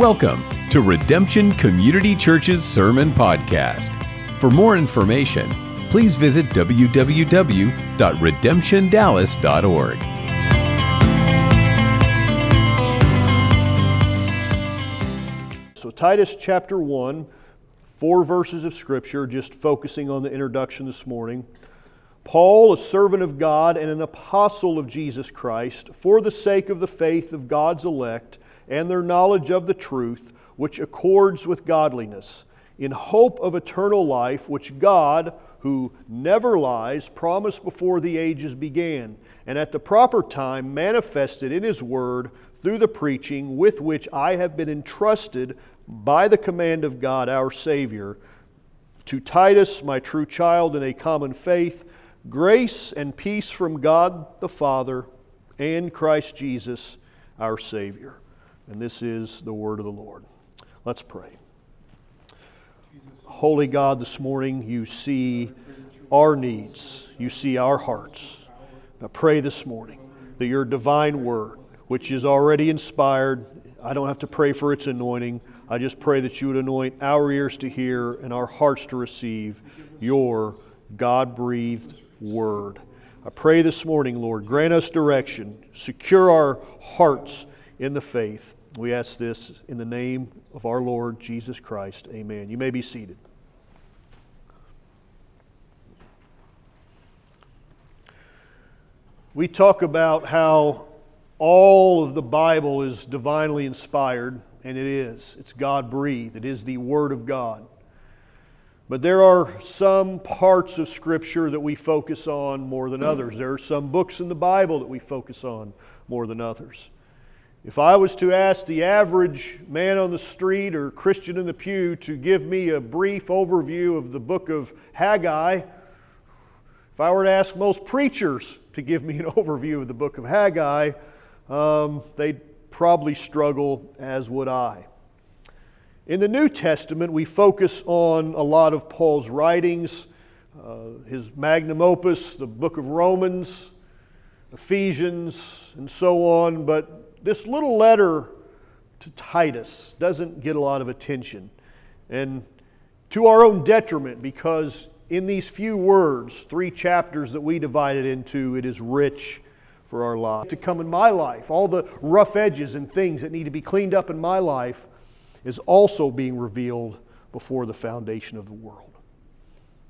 Welcome to Redemption Community Church's Sermon Podcast. For more information, please visit www.redemptiondallas.org. So, Titus chapter 1, four verses of Scripture, just focusing on the introduction this morning. Paul, a servant of God and an apostle of Jesus Christ, for the sake of the faith of God's elect and their knowledge of the truth, which accords with godliness, in hope of eternal life, which God, who never lies, promised before the ages began, and at the proper time manifested in His Word through the preaching with which I have been entrusted by the command of God our Savior. To Titus, my true child in a common faith, grace and peace from God the Father and Christ Jesus our Savior. And this is the word of the Lord. Let's pray. Holy God, this morning you see our needs, you see our hearts. I pray this morning that your divine word, which is already inspired, I don't have to pray for its anointing. I just pray that you would anoint our ears to hear and our hearts to receive your God breathed word. I pray this morning, Lord, grant us direction, secure our hearts in the faith. We ask this in the name of our Lord Jesus Christ. Amen. You may be seated. We talk about how all of the Bible is divinely inspired, and it is. It's God breathed, it is the Word of God. But there are some parts of Scripture that we focus on more than others. There are some books in the Bible that we focus on more than others. If I was to ask the average man on the street or Christian in the pew to give me a brief overview of the book of Haggai, if I were to ask most preachers to give me an overview of the book of Haggai, um, they'd probably struggle, as would I. In the New Testament, we focus on a lot of Paul's writings, uh, his magnum opus, the book of Romans, Ephesians, and so on, but this little letter to Titus doesn't get a lot of attention. And to our own detriment, because in these few words, three chapters that we divided into, it is rich for our life. To come in my life, all the rough edges and things that need to be cleaned up in my life is also being revealed before the foundation of the world.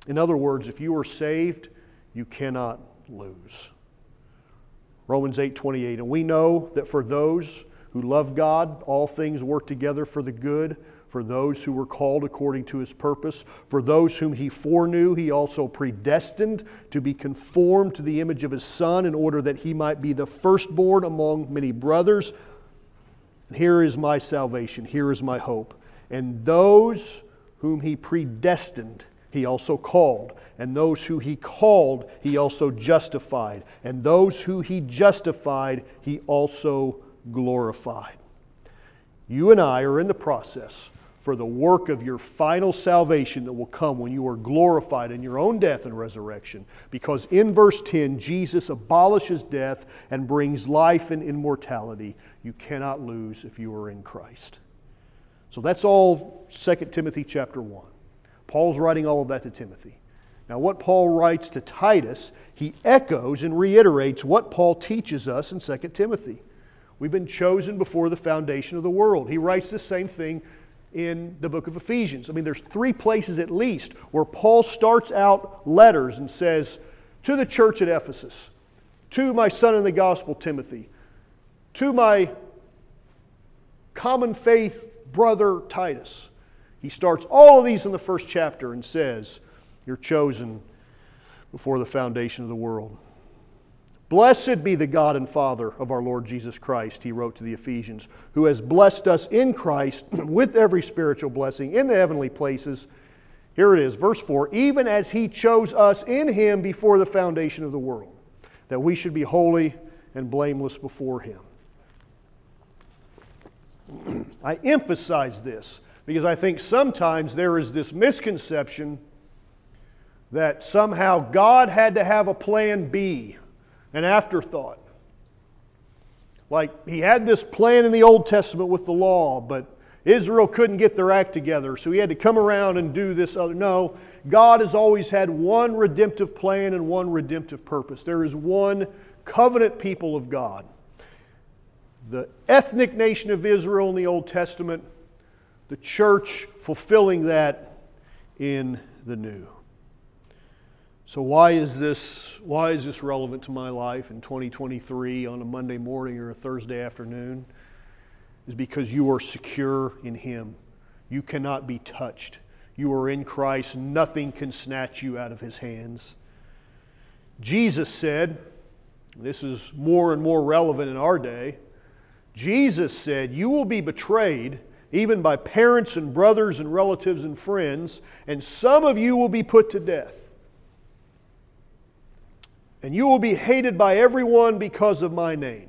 In other words, if you are saved, you cannot lose. Romans 8:28. And we know that for those who love God, all things work together for the good, for those who were called according to his purpose, for those whom he foreknew, he also predestined to be conformed to the image of his son in order that he might be the firstborn among many brothers. Here is my salvation, here is my hope. And those whom he predestined, he also called. And those who he called, he also justified. And those who he justified, he also glorified. You and I are in the process for the work of your final salvation that will come when you are glorified in your own death and resurrection. Because in verse 10, Jesus abolishes death and brings life and immortality. You cannot lose if you are in Christ. So that's all 2 Timothy chapter 1. Paul's writing all of that to Timothy. Now, what Paul writes to Titus, he echoes and reiterates what Paul teaches us in 2 Timothy. We've been chosen before the foundation of the world. He writes the same thing in the book of Ephesians. I mean, there's three places at least where Paul starts out letters and says, To the church at Ephesus, to my son in the gospel, Timothy, to my common faith brother, Titus. He starts all of these in the first chapter and says, You're chosen before the foundation of the world. Blessed be the God and Father of our Lord Jesus Christ, he wrote to the Ephesians, who has blessed us in Christ with every spiritual blessing in the heavenly places. Here it is, verse 4 even as he chose us in him before the foundation of the world, that we should be holy and blameless before him. I emphasize this because I think sometimes there is this misconception that somehow God had to have a plan B, an afterthought. Like he had this plan in the Old Testament with the law, but Israel couldn't get their act together, so he had to come around and do this other. No, God has always had one redemptive plan and one redemptive purpose. There is one covenant people of God. The ethnic nation of Israel in the Old Testament, the church fulfilling that in the New. So why is this why is this relevant to my life in 2023 on a Monday morning or a Thursday afternoon? Is because you are secure in him. You cannot be touched. You are in Christ. Nothing can snatch you out of his hands. Jesus said, this is more and more relevant in our day. Jesus said, You will be betrayed even by parents and brothers and relatives and friends, and some of you will be put to death. And you will be hated by everyone because of my name.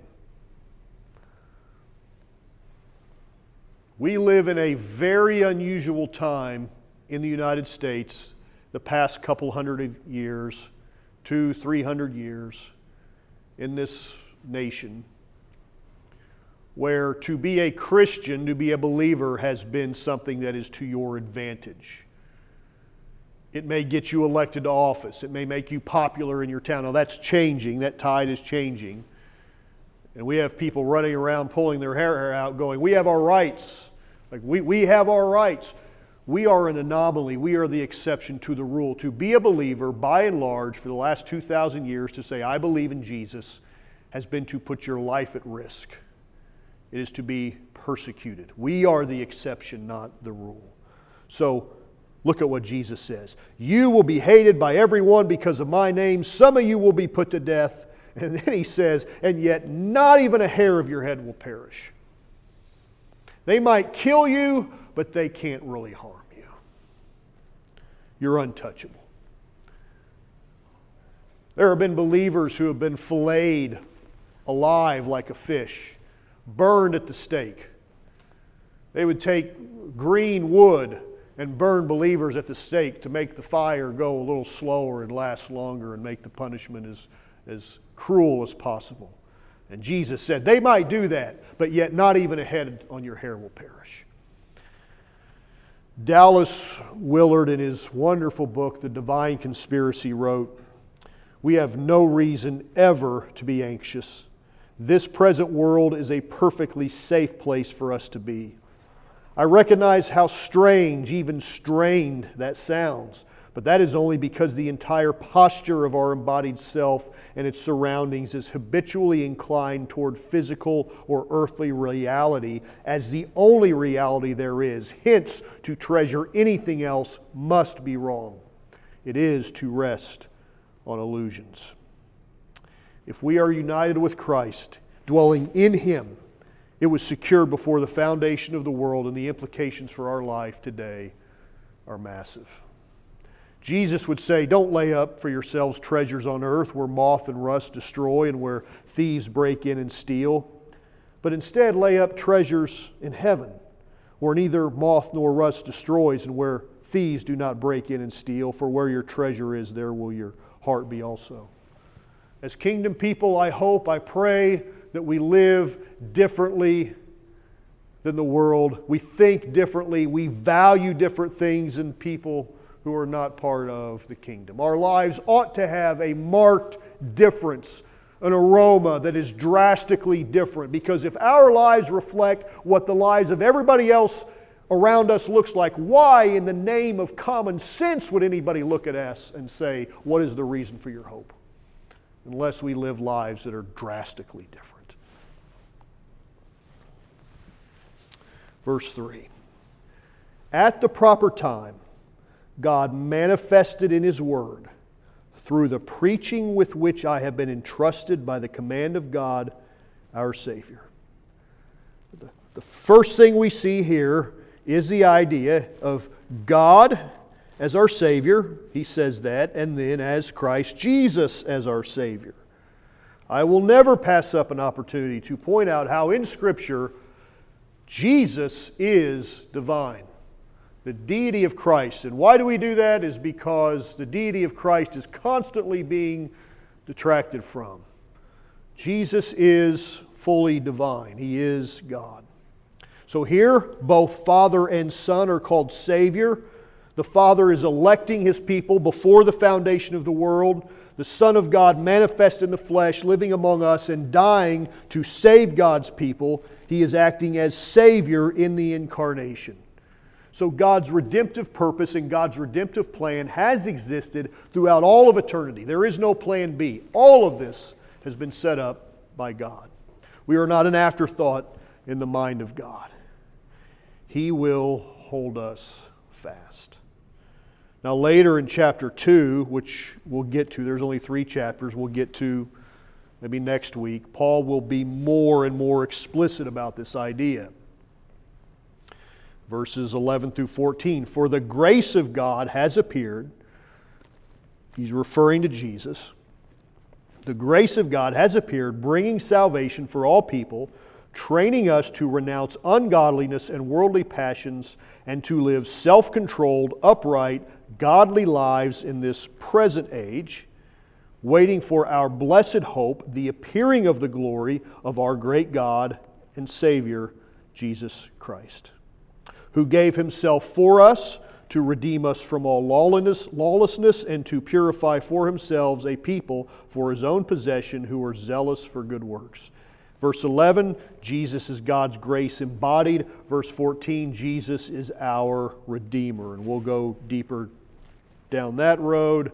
We live in a very unusual time in the United States, the past couple hundred years, two, three hundred years in this nation where to be a Christian, to be a believer, has been something that is to your advantage. It may get you elected to office. It may make you popular in your town. Now, that's changing. That tide is changing. And we have people running around pulling their hair out going, We have our rights. Like, we, we have our rights. We are an anomaly. We are the exception to the rule. To be a believer, by and large, for the last 2,000 years, to say, I believe in Jesus, has been to put your life at risk it is to be persecuted. We are the exception, not the rule. So look at what Jesus says You will be hated by everyone because of my name. Some of you will be put to death. And then he says, And yet not even a hair of your head will perish. They might kill you, but they can't really harm you. You're untouchable. There have been believers who have been filleted alive like a fish burned at the stake. They would take green wood and burn believers at the stake to make the fire go a little slower and last longer and make the punishment as, as cruel as possible. And Jesus said, They might do that, but yet not even a head on your hair will perish. Dallas Willard, in his wonderful book, The Divine Conspiracy, wrote, We have no reason ever to be anxious this present world is a perfectly safe place for us to be. I recognize how strange, even strained, that sounds, but that is only because the entire posture of our embodied self and its surroundings is habitually inclined toward physical or earthly reality as the only reality there is. Hence, to treasure anything else must be wrong. It is to rest on illusions. If we are united with Christ, dwelling in Him, it was secured before the foundation of the world, and the implications for our life today are massive. Jesus would say, Don't lay up for yourselves treasures on earth where moth and rust destroy and where thieves break in and steal, but instead lay up treasures in heaven where neither moth nor rust destroys and where thieves do not break in and steal, for where your treasure is, there will your heart be also. As kingdom people, I hope, I pray that we live differently than the world. We think differently. We value different things than people who are not part of the kingdom. Our lives ought to have a marked difference, an aroma that is drastically different. Because if our lives reflect what the lives of everybody else around us looks like, why, in the name of common sense, would anybody look at us and say, What is the reason for your hope? Unless we live lives that are drastically different. Verse 3 At the proper time, God manifested in His Word through the preaching with which I have been entrusted by the command of God, our Savior. The, the first thing we see here is the idea of God as our Savior, he says that, and then as Christ Jesus as our Savior. I will never pass up an opportunity to point out how in Scripture Jesus is divine, the deity of Christ. And why do we do that? Is because the deity of Christ is constantly being detracted from. Jesus is fully divine, He is God. So here, both Father and Son are called Savior. The Father is electing His people before the foundation of the world. The Son of God manifest in the flesh, living among us and dying to save God's people. He is acting as Savior in the incarnation. So God's redemptive purpose and God's redemptive plan has existed throughout all of eternity. There is no plan B. All of this has been set up by God. We are not an afterthought in the mind of God. He will hold us fast. Now, later in chapter 2, which we'll get to, there's only three chapters, we'll get to maybe next week, Paul will be more and more explicit about this idea verses 11 through 14. For the grace of God has appeared. He's referring to Jesus. The grace of God has appeared, bringing salvation for all people, training us to renounce ungodliness and worldly passions, and to live self controlled, upright, godly lives in this present age, waiting for our blessed hope, the appearing of the glory of our great God and Savior, Jesus Christ who gave himself for us to redeem us from all lawlessness and to purify for himself a people for his own possession who are zealous for good works. Verse 11, Jesus is God's grace embodied. Verse 14, Jesus is our Redeemer. And we'll go deeper down that road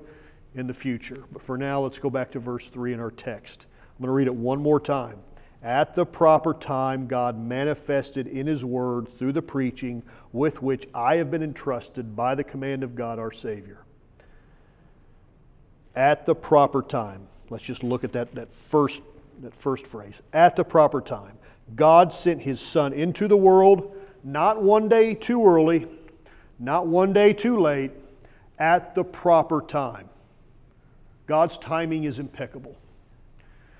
in the future. But for now, let's go back to verse 3 in our text. I'm going to read it one more time. At the proper time, God manifested in His Word through the preaching with which I have been entrusted by the command of God our Savior. At the proper time. Let's just look at that, that, first, that first phrase. At the proper time. God sent His Son into the world, not one day too early, not one day too late, at the proper time. God's timing is impeccable.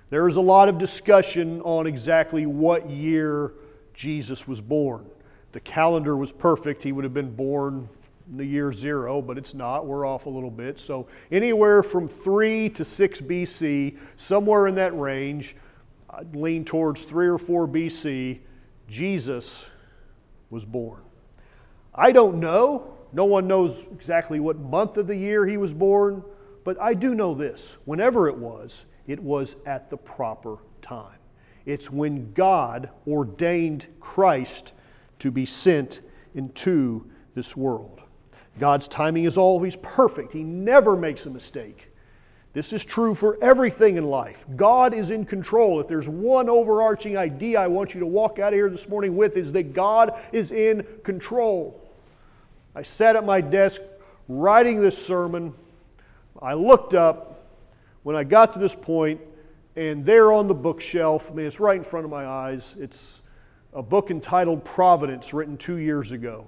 There is a lot of discussion on exactly what year Jesus was born. The calendar was perfect. He would have been born in the year zero, but it's not. We're off a little bit. So, anywhere from 3 to 6 BC, somewhere in that range, I'd lean towards 3 or 4 BC, Jesus was born. I don't know. No one knows exactly what month of the year he was born, but I do know this. Whenever it was, it was at the proper time. It's when God ordained Christ to be sent into this world. God's timing is always perfect, He never makes a mistake. This is true for everything in life. God is in control. If there's one overarching idea I want you to walk out of here this morning with, is that God is in control. I sat at my desk writing this sermon. I looked up when I got to this point, and there on the bookshelf, I mean, it's right in front of my eyes, it's a book entitled Providence, written two years ago.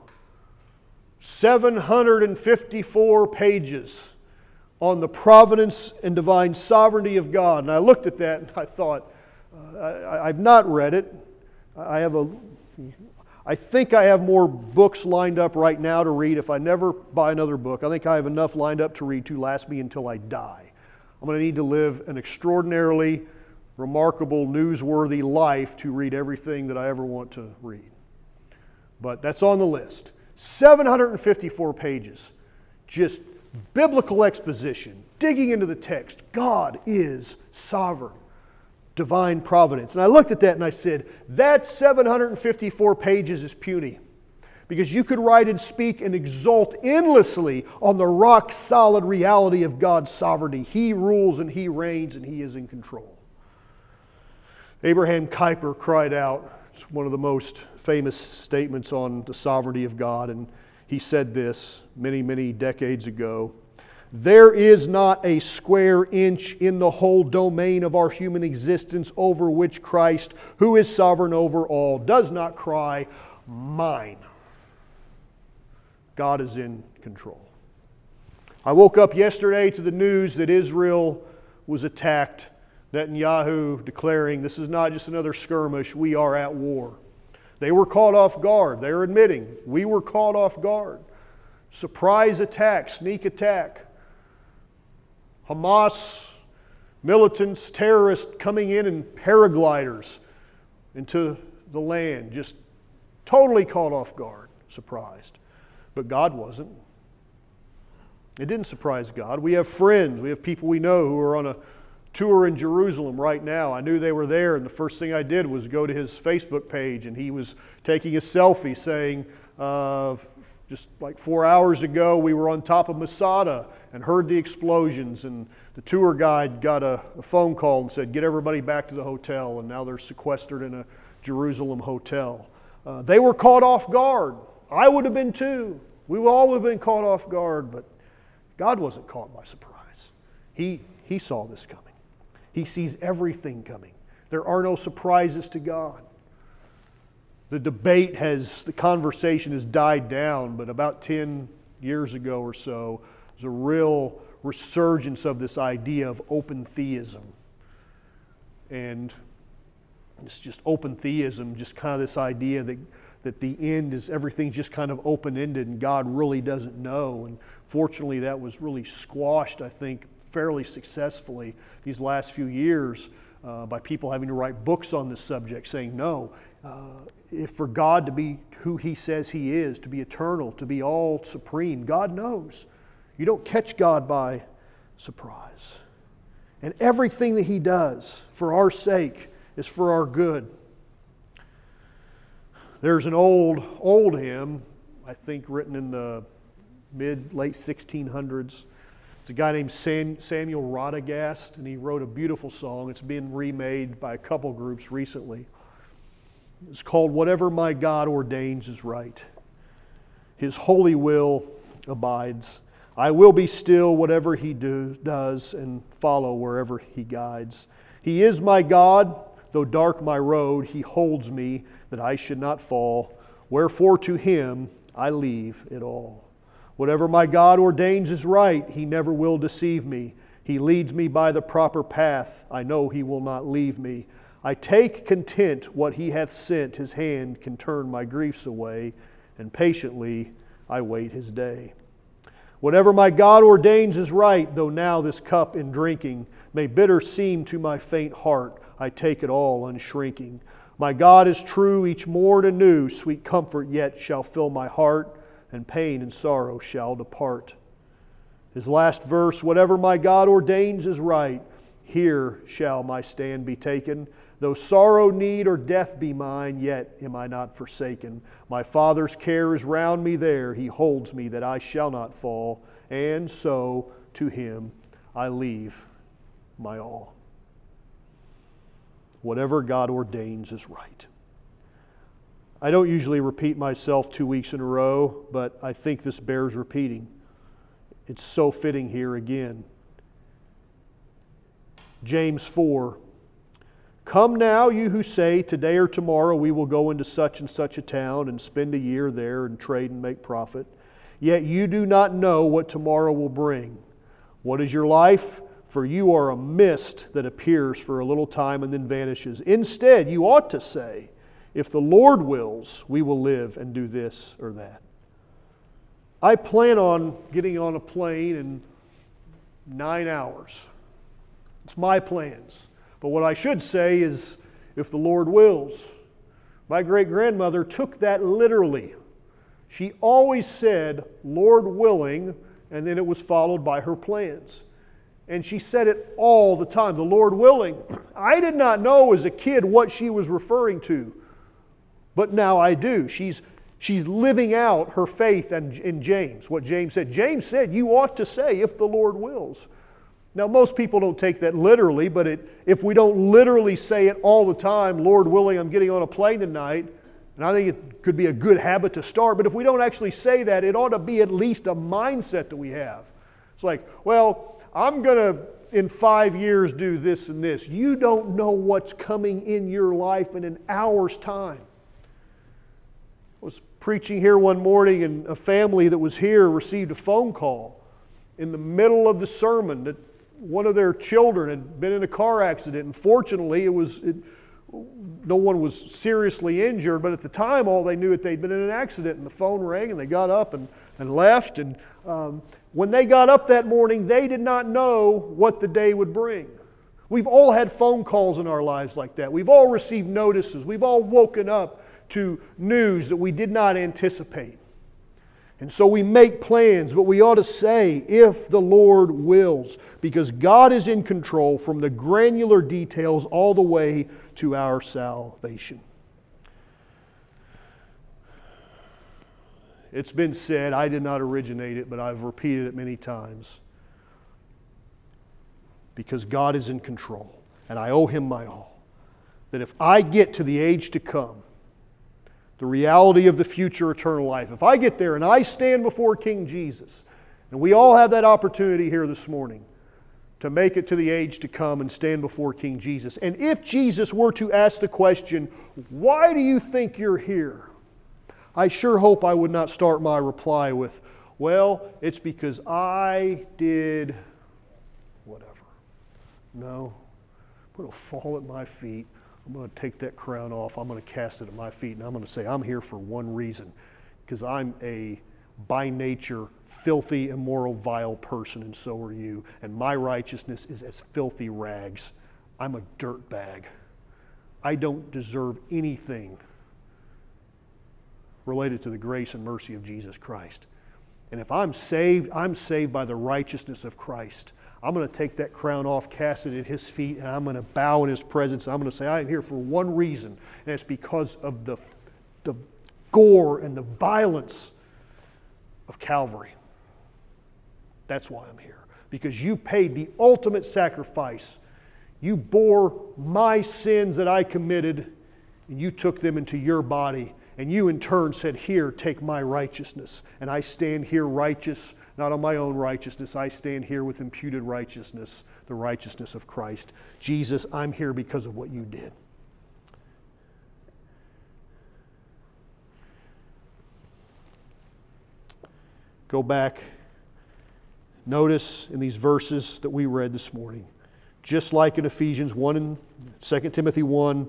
754 pages on the providence and divine sovereignty of God. And I looked at that and I thought, uh, I, have not read it. I have a, I think I have more books lined up right now to read if I never buy another book. I think I have enough lined up to read to last me until I die. I'm going to need to live an extraordinarily remarkable, newsworthy life to read everything that I ever want to read. But that's on the list. 754 pages, just biblical exposition, digging into the text. God is sovereign, divine providence. And I looked at that and I said, that 754 pages is puny because you could write and speak and exult endlessly on the rock solid reality of God's sovereignty. He rules and He reigns and He is in control. Abraham Kuyper cried out, it's one of the most famous statements on the sovereignty of God, and he said this many, many decades ago. There is not a square inch in the whole domain of our human existence over which Christ, who is sovereign over all, does not cry, Mine. God is in control. I woke up yesterday to the news that Israel was attacked. Netanyahu declaring, This is not just another skirmish, we are at war. They were caught off guard. They're admitting, we were caught off guard. Surprise attack, sneak attack. Hamas militants, terrorists coming in in paragliders into the land, just totally caught off guard, surprised. But God wasn't. It didn't surprise God. We have friends, we have people we know who are on a tour in Jerusalem right now. I knew they were there, and the first thing I did was go to his Facebook page, and he was taking a selfie saying, uh, just like four hours ago, we were on top of Masada and heard the explosions, and the tour guide got a, a, phone call and said, Get everybody back to the hotel, and now they're sequestered in a Jerusalem hotel. Uh, they were caught off guard. I would have been too. We all would have been caught off guard, but God wasn't caught by surprise. He, he saw this coming, He sees everything coming. There are no surprises to God the debate has, the conversation has died down, but about 10 years ago or so, there's a real resurgence of this idea of open theism. And it's just open theism, just kind of this idea that, that the end is everything's just kind of open ended and God really doesn't know. And fortunately, that was really squashed, I think, fairly successfully these last few years uh, by people having to write books on this subject saying, no, uh, if for God to be who He says He is, to be eternal, to be all supreme, God knows. You don't catch God by surprise. And everything that He does for our sake is for our good. There's an old, old hymn, I think written in the mid, late 1600s. It's a guy named Samuel Rodigast, and he wrote a beautiful song. It's been remade by a couple groups recently. It's called Whatever My God Ordains is Right. His holy will abides. I will be still whatever he do, does and follow wherever he guides. He is my God, though dark my road, he holds me that I should not fall. Wherefore to him I leave it all. Whatever my God ordains is right, he never will deceive me. He leads me by the proper path. I know he will not leave me. I take content what he hath sent, his hand can turn my griefs away, and patiently I wait his day. Whatever my God ordains is right, though now this cup in drinking may bitter seem to my faint heart, I take it all unshrinking. My God is true each morn anew, sweet comfort yet shall fill my heart, and pain and sorrow shall depart. His last verse, whatever my God ordains is right, here shall my stand be taken. Though sorrow, need, or death be mine, yet am I not forsaken. My Father's care is round me there. He holds me that I shall not fall. And so to Him I leave my all. Whatever God ordains is right. I don't usually repeat myself two weeks in a row, but I think this bears repeating. It's so fitting here again. James 4 Come now, you who say, Today or tomorrow we will go into such and such a town and spend a year there and trade and make profit. Yet you do not know what tomorrow will bring. What is your life? For you are a mist that appears for a little time and then vanishes. Instead, you ought to say, If the Lord wills, we will live and do this or that. I plan on getting on a plane in nine hours. It's my plans. But what I should say is, if the Lord wills. My great grandmother took that literally. She always said, Lord willing, and then it was followed by her plans. And she said it all the time, the Lord willing. I did not know as a kid what she was referring to, but now I do. She's, she's living out her faith in, in James, what James said. James said, You ought to say, if the Lord wills. Now, most people don't take that literally, but it, if we don't literally say it all the time, Lord willing, I'm getting on a plane tonight, and I think it could be a good habit to start, but if we don't actually say that, it ought to be at least a mindset that we have. It's like, well, I'm going to, in five years, do this and this. You don't know what's coming in your life in an hour's time. I was preaching here one morning, and a family that was here received a phone call in the middle of the sermon that one of their children had been in a car accident, and fortunately, it was it, no one was seriously injured. But at the time, all they knew that they'd been in an accident, and the phone rang, and they got up and, and left. And um, when they got up that morning, they did not know what the day would bring. We've all had phone calls in our lives like that. We've all received notices. We've all woken up to news that we did not anticipate. And so we make plans, but we ought to say, if the Lord wills, because God is in control from the granular details all the way to our salvation. It's been said, I did not originate it, but I've repeated it many times. Because God is in control, and I owe Him my all. That if I get to the age to come, the reality of the future eternal life. If I get there and I stand before King Jesus, and we all have that opportunity here this morning to make it to the age to come and stand before King Jesus. And if Jesus were to ask the question, Why do you think you're here? I sure hope I would not start my reply with, Well, it's because I did whatever. No, put a fall at my feet I'm going to take that crown off. I'm going to cast it at my feet, and I'm going to say, I'm here for one reason because I'm a by nature filthy, immoral, vile person, and so are you. And my righteousness is as filthy rags. I'm a dirt bag. I don't deserve anything related to the grace and mercy of Jesus Christ. And if I'm saved, I'm saved by the righteousness of Christ. I'm going to take that crown off, cast it at his feet, and I'm going to bow in his presence. I'm going to say, I am here for one reason, and it's because of the, the gore and the violence of Calvary. That's why I'm here. Because you paid the ultimate sacrifice. You bore my sins that I committed, and you took them into your body. And you, in turn, said, Here, take my righteousness. And I stand here righteous not on my own righteousness. I stand here with imputed righteousness, the righteousness of Christ. Jesus, I'm here because of what you did. Go back. Notice in these verses that we read this morning, just like in Ephesians 1 and 2 Timothy 1,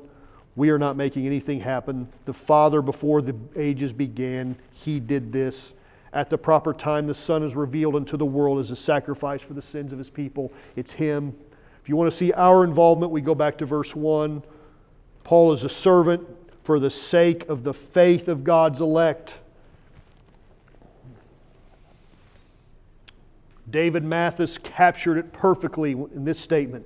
we are not making anything happen. The Father, before the ages began, He did this. At the proper time, the Son is revealed into the world as a sacrifice for the sins of His people. It's Him. If you want to see our involvement, we go back to verse 1. Paul is a servant for the sake of the faith of God's elect. David Mathis captured it perfectly in this statement.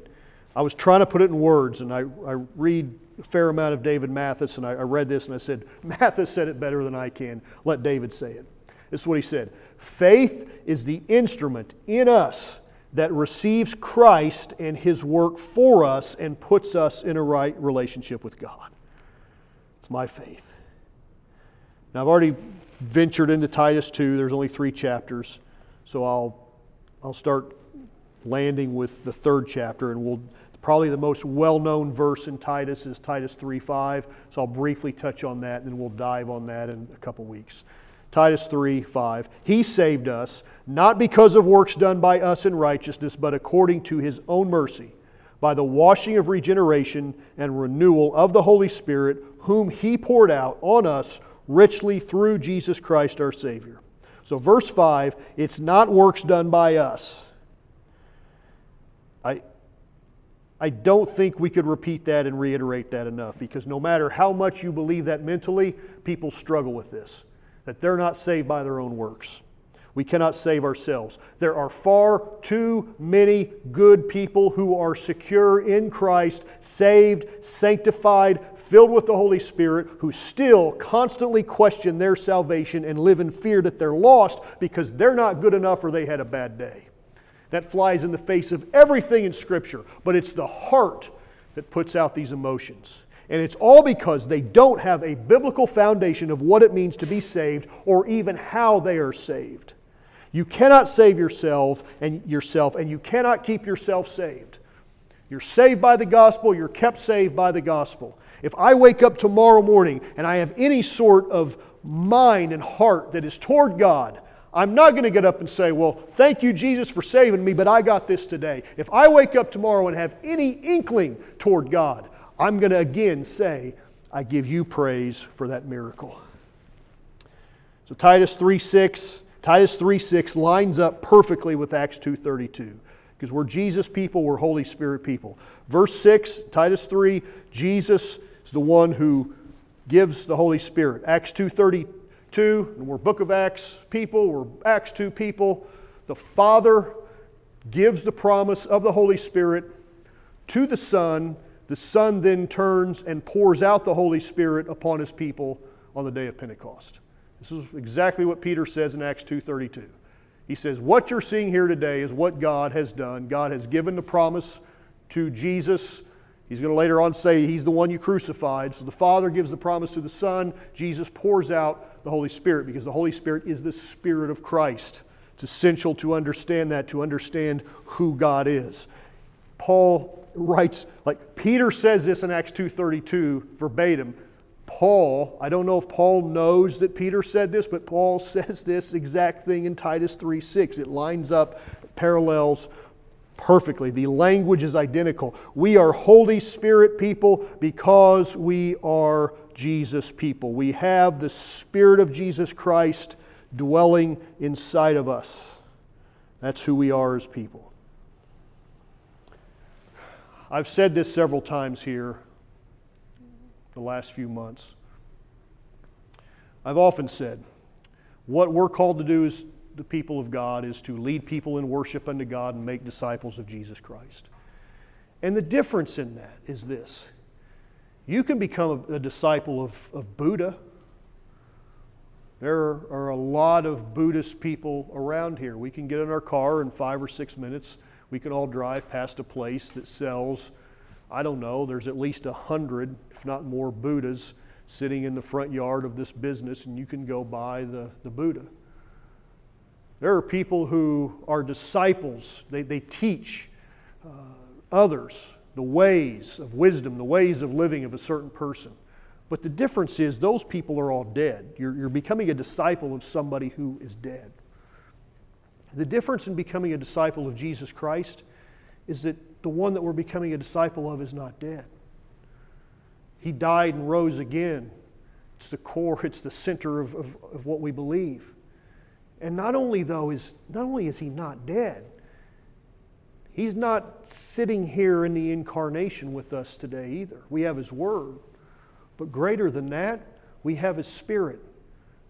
I was trying to put it in words, and I, I read a fair amount of David Mathis, and I, I read this and I said, Mathis said it better than I can. Let David say it. This is what he said Faith is the instrument in us that receives Christ and his work for us and puts us in a right relationship with God. It's my faith. Now, I've already ventured into Titus 2. There's only three chapters. So I'll, I'll start landing with the third chapter, and we'll probably the most well-known verse in Titus is Titus 3:5. So I'll briefly touch on that, and then we'll dive on that in a couple weeks. Titus 3 5. He saved us, not because of works done by us in righteousness, but according to his own mercy, by the washing of regeneration and renewal of the Holy Spirit, whom he poured out on us richly through Jesus Christ our Savior. So, verse 5, it's not works done by us. I, I don't think we could repeat that and reiterate that enough because no matter how much you believe that mentally, people struggle with this that they're not saved by their own works. We cannot save ourselves. There are far too many good people who are secure in Christ, saved, sanctified, filled with the Holy Spirit, who still constantly question their salvation and live in fear that they're lost because they're not good enough or they had a bad day. That flies in the face of everything in Scripture, but it's the heart that puts out these emotions. And it's all because they don't have a biblical foundation of what it means to be saved or even how they are saved. You cannot save yourself and yourself and you cannot keep yourself saved. You're saved by the gospel, you're kept saved by the gospel. If I wake up tomorrow morning and I have any sort of mind and heart that is toward God, I'm not going to get up and say, Well, thank you, Jesus, for saving me, but I got this today. If I wake up tomorrow and have any inkling toward God, I'm going to again say, I give you praise for that miracle. So Titus 3:6, Titus 3:6 lines up perfectly with Acts 2:32 because we're Jesus people, we're Holy Spirit people. Verse 6, Titus 3, Jesus is the one who gives the Holy Spirit. Acts 2:32, and we're book of Acts people, we're Acts 2 people. The Father gives the promise of the Holy Spirit to the Son. The Son then turns and pours out the Holy Spirit upon his people on the day of Pentecost. This is exactly what Peter says in Acts 2:32. He says, What you're seeing here today is what God has done. God has given the promise to Jesus. He's going to later on say he's the one you crucified. So the Father gives the promise to the Son. Jesus pours out the Holy Spirit because the Holy Spirit is the Spirit of Christ. It's essential to understand that, to understand who God is. Paul writes, like Peter says this in Acts 2.32 verbatim. Paul, I don't know if Paul knows that Peter said this, but Paul says this exact thing in Titus 3:6. It lines up, parallels perfectly. The language is identical. We are Holy Spirit people because we are Jesus people. We have the Spirit of Jesus Christ dwelling inside of us. That's who we are as people. I've said this several times here the last few months. I've often said, what we're called to do as the people of God is to lead people in worship unto God and make disciples of Jesus Christ. And the difference in that is this you can become a, a disciple of, of Buddha. There are, are a lot of Buddhist people around here. We can get in our car in five or six minutes. We can all drive past a place that sells I don't know, there's at least a hundred, if not more, Buddhas sitting in the front yard of this business, and you can go buy the, the Buddha. There are people who are disciples, they, they teach uh, others the ways of wisdom, the ways of living of a certain person. But the difference is, those people are all dead. You're, you're becoming a disciple of somebody who is dead. The difference in becoming a disciple of Jesus Christ is that the one that we're becoming a disciple of is not dead. He died and rose again. It's the core, it's the center of, of, of what we believe. And not only, though, is not only is he not dead, he's not sitting here in the incarnation with us today either. We have his word. But greater than that, we have his spirit.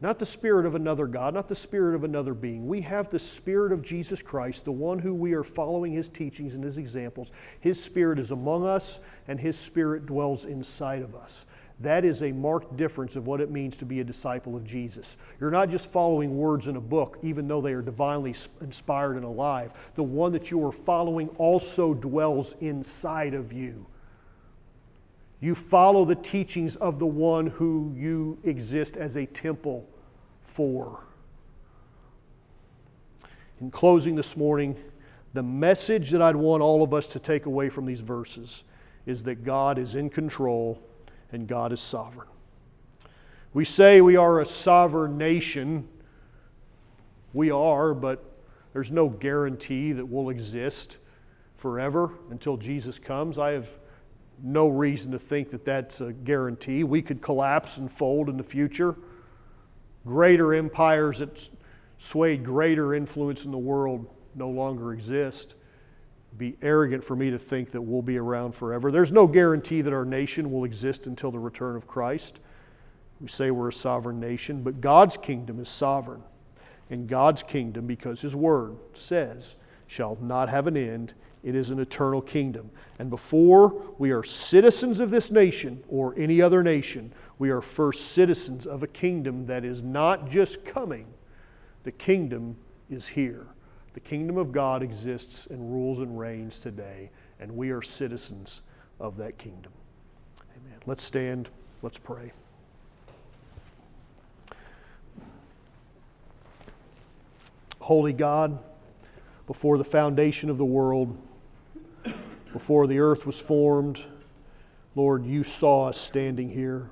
Not the spirit of another God, not the spirit of another being. We have the spirit of Jesus Christ, the one who we are following his teachings and his examples. His spirit is among us, and his spirit dwells inside of us. That is a marked difference of what it means to be a disciple of Jesus. You're not just following words in a book, even though they are divinely inspired and alive. The one that you are following also dwells inside of you. You follow the teachings of the one who you exist as a temple 4. In closing this morning, the message that I'd want all of us to take away from these verses is that God is in control and God is sovereign. We say we are a sovereign nation. We are, but there's no guarantee that we'll exist forever until Jesus comes. I have no reason to think that that's a guarantee. We could collapse and fold in the future greater empires that swayed greater influence in the world no longer exist. Be arrogant for me to think that we'll be around forever. There's no guarantee that our nation will exist until the return of Christ. We say we're a sovereign nation, but God's kingdom is sovereign. And God's kingdom, because His word says, shall not have an end. It is an eternal kingdom. And before we are citizens of this nation or any other nation, we are first citizens of a kingdom that is not just coming, the kingdom is here. The kingdom of God exists and rules and reigns today, and we are citizens of that kingdom. Amen. Let's stand, let's pray. Holy God, before the foundation of the world, before the earth was formed, Lord, you saw us standing here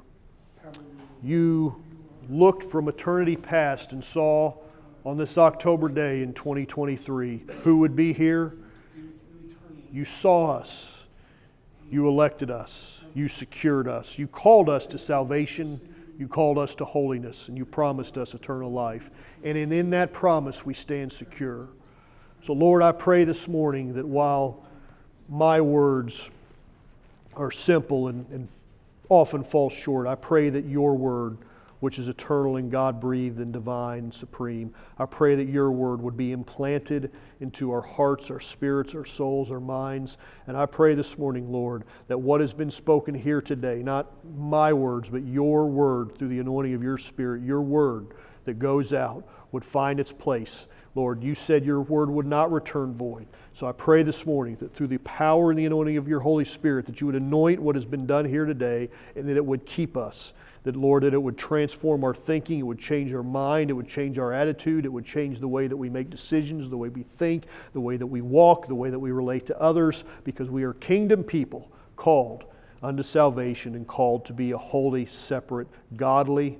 you looked from eternity past and saw on this October day in 2023 who would be here. You saw us. You elected us. You secured us. You called us to salvation. You called us to holiness. And you promised us eternal life. And in, that promise, we stand secure. So, Lord, I pray this morning that while my words are simple and, and often fall short. I pray that your word, which is eternal and God breathed and divine and supreme, I pray that your word would be implanted into our hearts, our spirits, our souls, our minds. And I pray this morning, Lord, that what has been spoken here today, not my words, but your word through the anointing of your spirit, your word that goes out, would find its place. Lord, you said your word would not return void. So I pray this morning that through the power and the anointing of your Holy Spirit, that you would anoint what has been done here today and that it would keep us. That, Lord, that it would transform our thinking, it would change our mind, it would change our attitude, it would change the way that we make decisions, the way we think, the way that we walk, the way that we relate to others, because we are kingdom people called unto salvation and called to be a holy, separate, godly,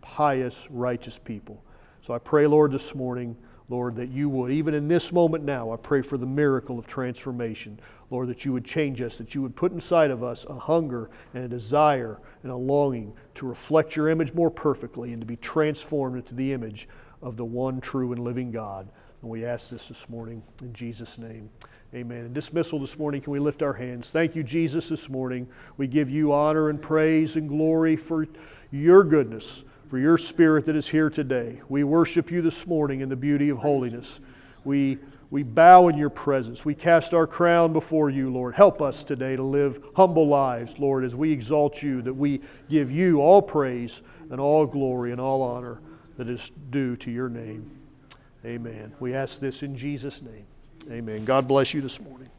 pious, righteous people. So I pray, Lord, this morning Lord, that you would, even in this moment now, I pray for the miracle of transformation. Lord, that you would change us, that you would put inside of us a hunger and a desire and a longing to reflect your image more perfectly and to be transformed into the image of the one true and living God. And we ask this this morning in Jesus' name. Amen. And dismissal this morning, can we lift our hands? Thank you, Jesus, this morning. We give you honor and praise and glory for your goodness for your spirit that is here today. We worship you this morning in the beauty of holiness. We, we bow in your presence. We cast our crown before you, Lord. Help us today to live humble lives, Lord, as we exalt you, that we give you all praise and all glory and all honor that is due to your name. Amen. We ask this in Jesus' name. Amen. God bless you this morning.